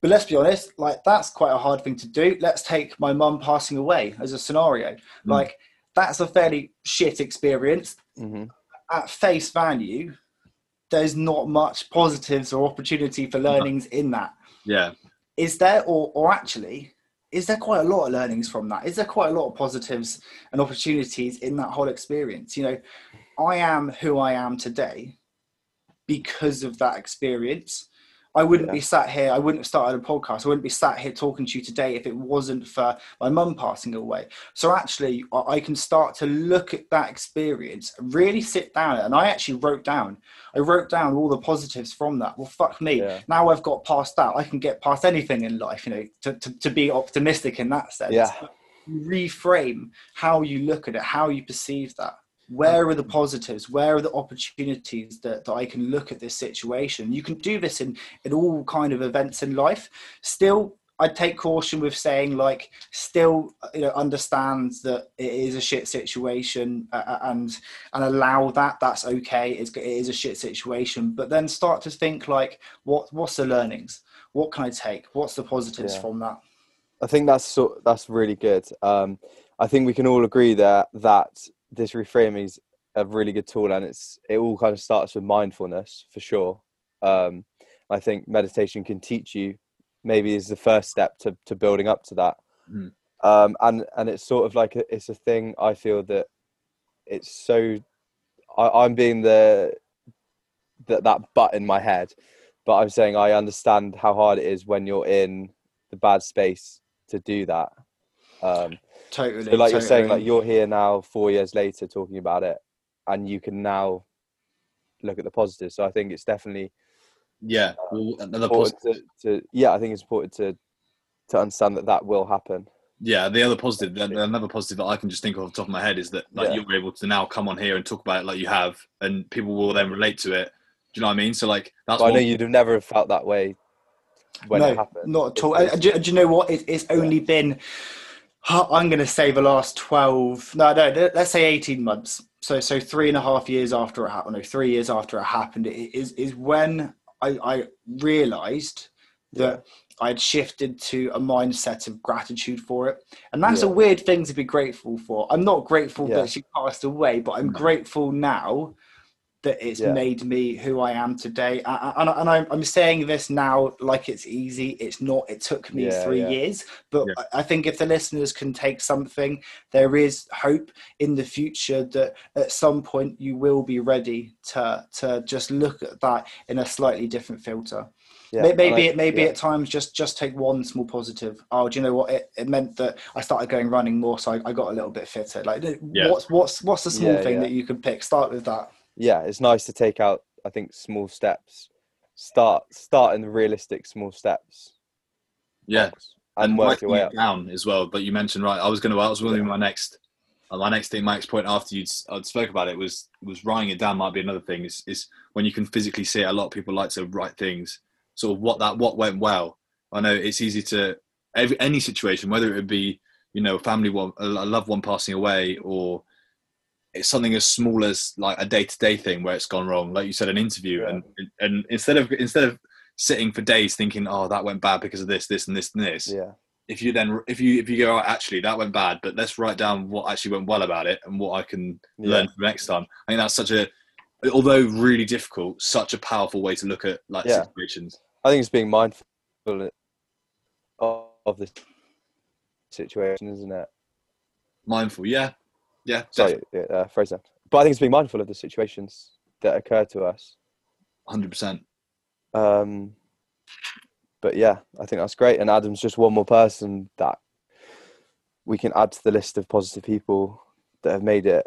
But let's be honest like that's quite a hard thing to do. Let's take my mum passing away as a scenario. Mm. like that's a fairly shit experience. Mm-hmm. at face value there's not much positives or opportunity for learnings in that. Yeah. Is there or or actually is there quite a lot of learnings from that? Is there quite a lot of positives and opportunities in that whole experience? You know i am who i am today because of that experience I wouldn't yeah. be sat here. I wouldn't have started a podcast. I wouldn't be sat here talking to you today if it wasn't for my mum passing away. So actually, I can start to look at that experience, really sit down, and I actually wrote down. I wrote down all the positives from that. Well, fuck me. Yeah. Now I've got past that. I can get past anything in life. You know, to to, to be optimistic in that sense. Yeah. Reframe how you look at it, how you perceive that where are the positives? Where are the opportunities that, that i can look at this situation? You can do this in in all kind of events in life. Still i'd take caution with saying like still you know understand that it is a shit situation uh, uh, and and allow that. That's okay. It's, it is a shit situation. But then start to think like what what's the learnings? What can i take? What's the positives yeah. from that? I think that's so that's really good. Um i think we can all agree that that this reframing is a really good tool, and it's it all kind of starts with mindfulness for sure. Um, I think meditation can teach you maybe is the first step to to building up to that. Mm. Um, and and it's sort of like a, it's a thing I feel that it's so I, am being the that that butt in my head, but I'm saying I understand how hard it is when you're in the bad space to do that. Um, Totally. So, like totally. you're saying, like you're here now, four years later, talking about it, and you can now look at the positives. So I think it's definitely yeah, uh, well, another positive. To, to, yeah, I think it's important to to understand that that will happen. Yeah, the other positive, another positive that I can just think of off the top of my head is that like yeah. you're able to now come on here and talk about it like you have, and people will then relate to it. Do you know what I mean? So like that's. I know you'd have never felt that way when no, it happened. Not at all. do, do, you know what? It, it's only yeah. been I'm going to say the last 12, no, no, let's say 18 months. So, so three and a half years after it happened, no, three years after it happened, it is, is when I, I realized that. I had shifted to a mindset of gratitude for it. And that's yeah. a weird thing to be grateful for. I'm not grateful yeah. that she passed away, but I'm mm. grateful now that it's yeah. made me who I am today. And, and I'm saying this now like it's easy. It's not. It took me yeah, three yeah. years. But I think if the listeners can take something, there is hope in the future that at some point you will be ready to to just look at that in a slightly different filter. Yeah, maybe it maybe yeah. at times just just take one small positive. Oh, do you know what? It, it meant that I started going running more, so I, I got a little bit fitter. Like, yeah. what's what's what's the small thing that you can pick? Start with that yeah, it's nice to take out. I think small steps. Start start in the realistic small steps. Yeah. box and work your way down as well. But you mentioned right. I was going to. I was wondering my next. uh, My next thing, my next point after you would spoke about it was was writing it down might be another thing. Is is when you can physically see it. A lot of people like to write things. Sort of what that what went well. I know it's easy to every any situation, whether it would be you know a family one, a loved one passing away, or it's something as small as like a day to day thing where it's gone wrong. Like you said, an interview, Yeah. and and instead of instead of sitting for days thinking, oh that went bad because of this, this, and this, and this Yeah, if you then if you if you go oh, actually that went bad but let's write down what actually went well about it and what i can Yeah. learn for next time i think that's such a although really difficult such a powerful way to look at like Yeah. situations I think it's being mindful of, of the situation, isn't it? mindful yeah yeah Sorry, uh, phrase that. But I think it's being mindful of the situations that occur to us. definitely, 100% Um, but yeah, I think that's great. And Adam's just one more person that we can add to the list of positive people that have made it,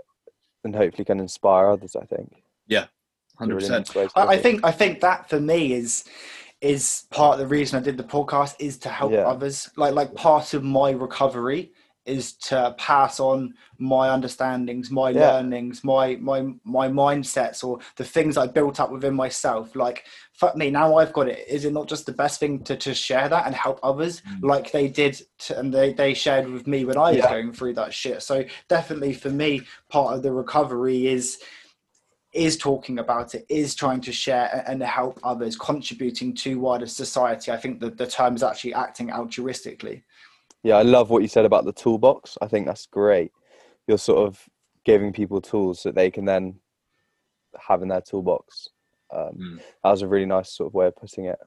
and hopefully can inspire others. I think. Yeah, a really 100% nice way to I, I think I think that for me is is part of the reason I did the podcast is to help Yeah. others. Like like part of my recovery is to pass on my understandings, my Yeah. learnings, my my my mindsets, or the things I built up within myself. Like fuck me, now I've got it. Is it not just the best thing to to share that and help others Mm. like they did to, and they they shared with me when I was Yeah. going through that shit. So definitely for me, part of the recovery is is talking about it, is trying to share and help others, contributing to wider society. I think that the term is actually acting altruistically. Yeah, I love what you said about the toolbox. I think that's great. You're sort of giving people tools that they can then have in their toolbox. Um, Mm. That was a really nice sort of way of putting it.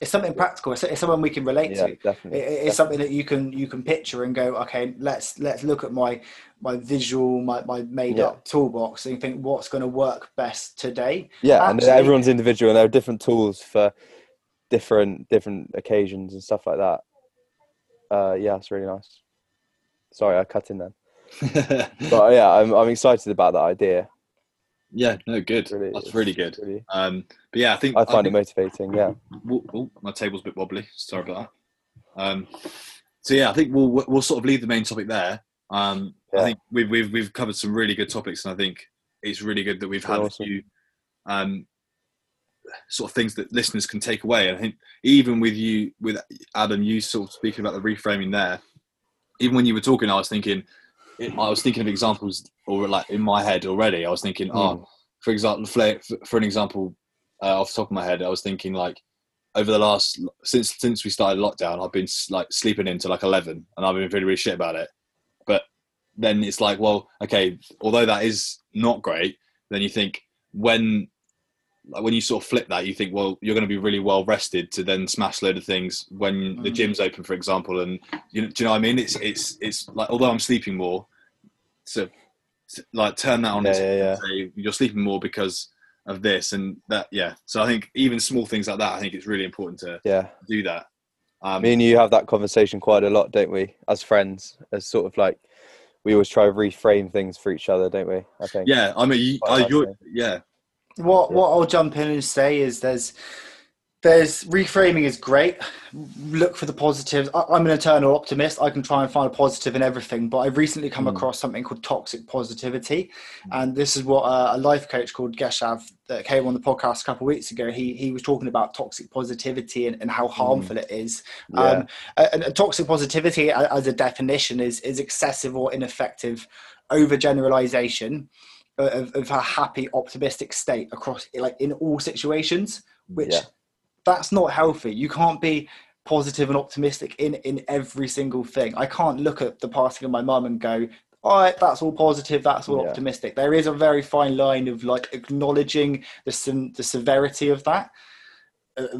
It's something practical. It's, it's something we can relate Yeah, to. definitely. It- it's something that you can you can picture and go, okay, let's let's look at my my visual, my, my made Yeah. up toolbox and think what's going to work best today. Yeah, and everyone's individual, and there are different tools for different different occasions and stuff like that. Uh, yeah, it's really nice. Sorry, I cut in then, but yeah, I'm I'm excited about that idea. yeah no good. Really, that's really good. Really, um but yeah i think I find it think, motivating. Yeah, oh, oh, my table's a bit wobbly. Sorry about that. Um so yeah i think we'll we'll sort of leave the main topic there. Um i think we've we've we've covered some really good topics and i think it's really good that we've had Awesome. a few um sort of things that listeners can take away. And i think even with you with adam you sort of speaking about the reframing there even when you were talking i was thinking i was thinking of examples or like in my head already. I was thinking oh for example for, for an example uh, off the top of my head i was thinking like over the last since since we started lockdown i've been like sleeping into like 11 and i've been really really shit about it. But then it's like well okay although that is not great then you think when like when you sort of flip that you think well you're going to be really well rested to then smash load of things when the Mm. gym's open for example and you know, do you know what i mean it's it's it's like although i'm sleeping more so like turn that on Yeah, yeah, yeah. and say you're sleeping more because of this and that yeah so i think even small things like that i think it's really important to yeah. do that um Me and you have that conversation quite a lot, don't we? As friends, as sort of like we always try to reframe things for each other, don't we? I think. yeah i mean you, Quite I, you're, yeah What Yeah. what I'll jump in and say is there's there's reframing is great. Look for the positives. I, I'm an eternal optimist. I can try and find a positive in everything. But I've recently come Mm. across something called toxic positivity, and this is what uh, a life coach called Geshav that came on the podcast a couple of weeks ago. He he was talking about toxic positivity and, and how harmful it is. Yeah. Um, and, and toxic positivity, as a definition, is is excessive or ineffective overgeneralization of, of a happy, optimistic state across, like in all situations. Which Yeah. that's not healthy. You can't be positive and optimistic in in every single thing. I can't look at the passing of my mum and go, all right, that's all positive, that's all Yeah. optimistic. There is a very fine line of like acknowledging the the severity of that,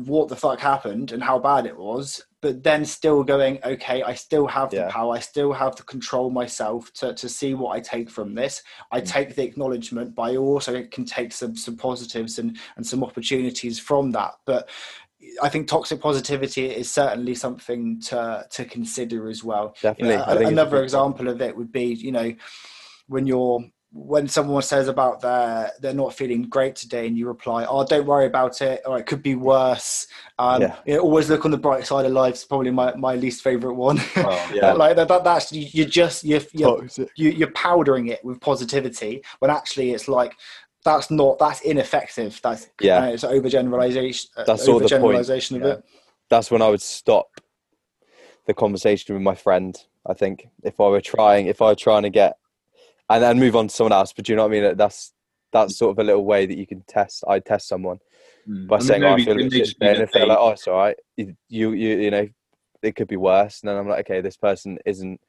what the fuck happened and how bad it was, but then still going, okay, I still have Yeah. the power, I still have to control myself to to see what I take from this. I Mm. take the acknowledgement, but I also can take some some positives and and some opportunities from that. But I think toxic positivity is certainly something to to consider as well. You Definitely. know, it's a another example of it would be, you know, when you're when someone says about their they're not feeling great today and you reply oh don't worry about it or it could be worse um Yeah. you know, always look on the bright side of life is probably my, my least favorite one Oh, Yeah. like that, that that's you, you're just you're, you're, you, you're powdering it with positivity when actually it's like that's not that's ineffective that's Yeah. uh, it's overgeneralization uh, That's sort of the point, overgeneralization of yeah. it That's when I would stop the conversation with my friend. I think if I were trying, if I were trying to get, and then move on to someone else. But do you know what I mean? That's that's sort of a little way that you can test. I test someone Mm. by I mean, saying, "Oh, I feel a bit shit," and if they're like, "Oh, it's all right," you you you, you know, it could be worse. And then I'm like, "Okay, this person isn't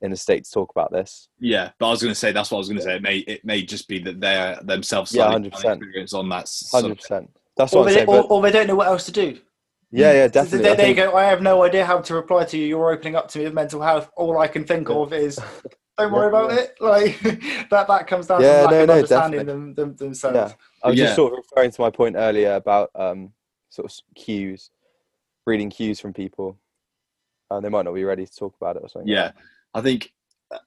in a state to talk about this." Yeah, but I was going to say that's what I was going to say. It may it may just be that they're themselves Yeah, 100%. experience on that. Hundred of- percent. That's or what I'm they, saying. or, But or they don't know what else to do yeah, yeah, So definitely. there, I there you go. I have no idea how to reply to you. You're opening up to me with mental health. All I can think of is, don't worry Yeah, about yeah. it. Like that. That comes down Yeah, to lack no, of no, understanding definitely. them, them, themselves. Yeah. I was Yeah. just sort of referring to my point earlier about um, sort of cues, reading cues from people. Uh, they might not be ready to talk about it or something. Yeah, I think uh,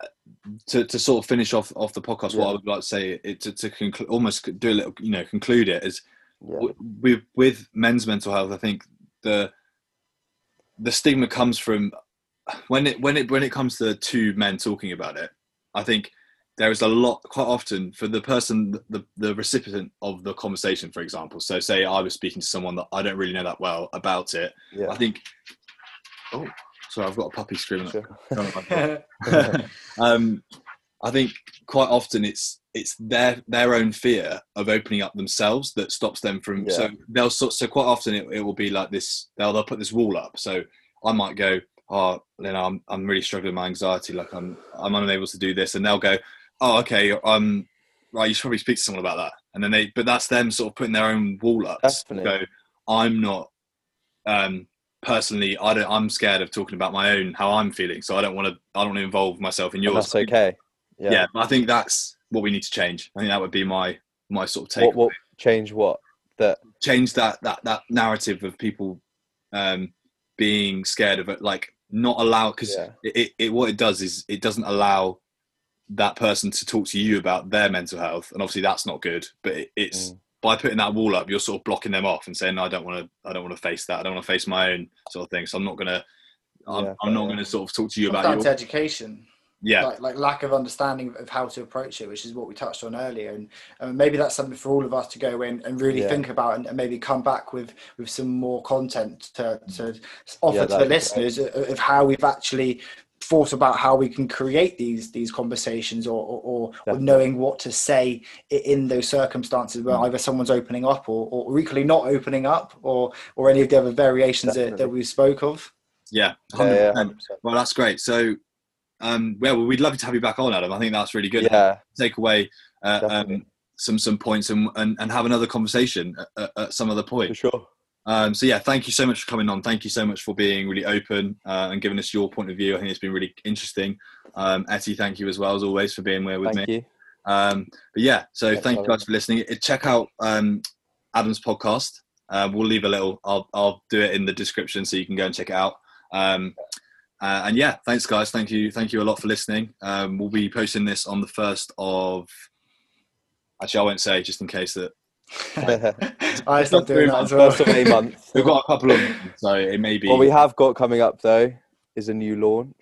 to to sort of finish off off the podcast, what I would like to say it to to conclu- almost do a little, you know, conclude it is yeah. w- with with men's mental health. I think the the stigma comes from when it when it when it comes to two men talking about it. I think there is a lot quite often for the person the the recipient of the conversation for example so say i was speaking to someone that i don't really know that well about it yeah. i think oh sorry i've got a puppy screaming Sure. um, I think quite often it's it's their their own fear of opening up themselves that stops them from. So they'll so, so quite often it, it will be like this. They'll they'll put this wall up. So I might go, oh, you know, I'm I'm really struggling with my anxiety. Like I'm I'm unable to do this, and they'll go, oh, okay, um, right, you should probably speak to someone about that. And then they, but that's them sort of putting their own wall up. Definitely. Go, I'm not. Um, personally, I don't. I'm scared of talking about my own how I'm feeling, so I don't want to. I don't want to involve myself in And yours. that's okay. Yeah. Yeah. I think that's what we need to change. I think that would be my my sort of take. What what change what that Change that that that narrative of people um, being scared of it, like not allow because Yeah. it, it, it what it does is it doesn't allow that person to talk to you about their mental health, and obviously that's not good. But it, it's Mm. by putting that wall up, you're sort of blocking them off and saying, no, "I don't want to. I don't want to face that. I don't want to face my own sort of thing. So I'm not gonna. I'm, Yeah, I'm not fair, going to sort of talk to you Comes about down your education. Yeah like, like lack of understanding of how to approach it, which is what we touched on earlier, and, and maybe that's something for all of us to go in and really Yeah. think about, and, and maybe come back with with some more content to to offer Yeah, to the listeners of, of how we've actually thought about how we can create these these conversations or or, or, or knowing what to say in those circumstances where either someone's opening up or, or equally not opening up or or any of the other variations that, that we spoke of yeah, yeah, yeah, 100%. 100%. Well, that's great. So, um, yeah, well, we'd love to have you back on, Adam. I think that's really good. yeah Take away uh, um, some some points and, and and have another conversation at, at- some other point. for sure Um, so yeah, thank you so much for coming on. Thank you so much for being really open uh, and giving us your point of view. I think it's been really interesting. Um, Etty, thank you as well as always for being here with thank me. you Um, but yeah, so thank you guys for listening. Uh, Check out um, Adam's podcast. Uh, we'll leave a little. I'll I'll do it in the description so you can go and check it out. Um, uh, and yeah, thanks guys. Thank you. Thank you a lot for listening. Um, we'll be posting this on the first of. Actually, I won't say just in case that I stopped doing that as well. first of a month we've got a couple of. So it may be. what we have got coming up though is a new launch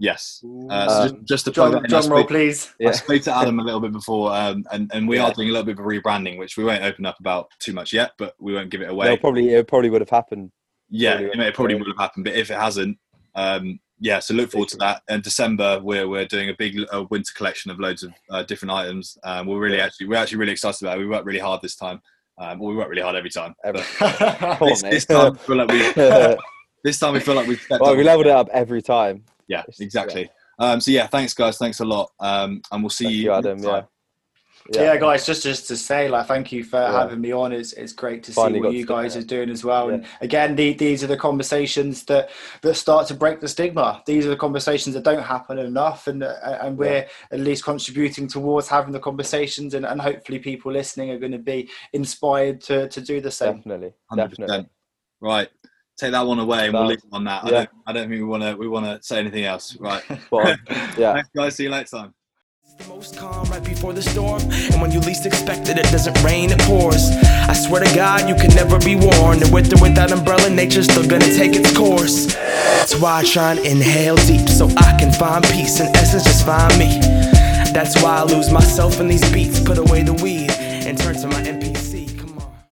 yes. Uh, so Um, just, just to plug Drum, that in, drum roll, spoke- please. I yeah spoke to Adam a little bit before, um, and and we Yeah. are doing a little bit of rebranding, which we won't open up about too much yet, but we won't give it away. They'll probably it probably would have happened Yeah, Probably it, won't may- it probably would have happened, but if it hasn't, um, yeah. So look forward to that. And December, we're we're doing a big uh, winter collection of loads of uh, different items. Um, we're really Yeah. actually we're actually really excited about it. We worked really hard this time. Um, well, we work really hard every time. Every- but on, this, this time, we feel like we well this time we feel like we've up. we leveled it up every time Yeah, exactly. Um, so yeah, thanks guys, thanks a lot, um, and we'll see Thank you. you, Adam, time. Yeah yeah. guys, just just to say, like, thank you for Yeah. having me on. It's it's great to Finally see what you guys are doing as well. And again, the, these are the conversations that that start to break the stigma. These are the conversations that don't happen enough, and uh, and we're at least contributing towards having the conversations, and, and hopefully people listening are going to be inspired to to do the same. definitely 100%. definitely Right, take that one away, and we'll leave it on that. I don't, I don't think we want to we want to say anything else. Right, Spot on. yeah thanks guys. See you next time. The most calm right before the storm. And when you least expect it, it doesn't rain, it pours. I swear to God, you can never be warned. And with or without umbrella, nature's still gonna take its course. That's why I try and inhale deep so I can find peace. In essence, just find me. That's why I lose myself in these beats. Put away the weed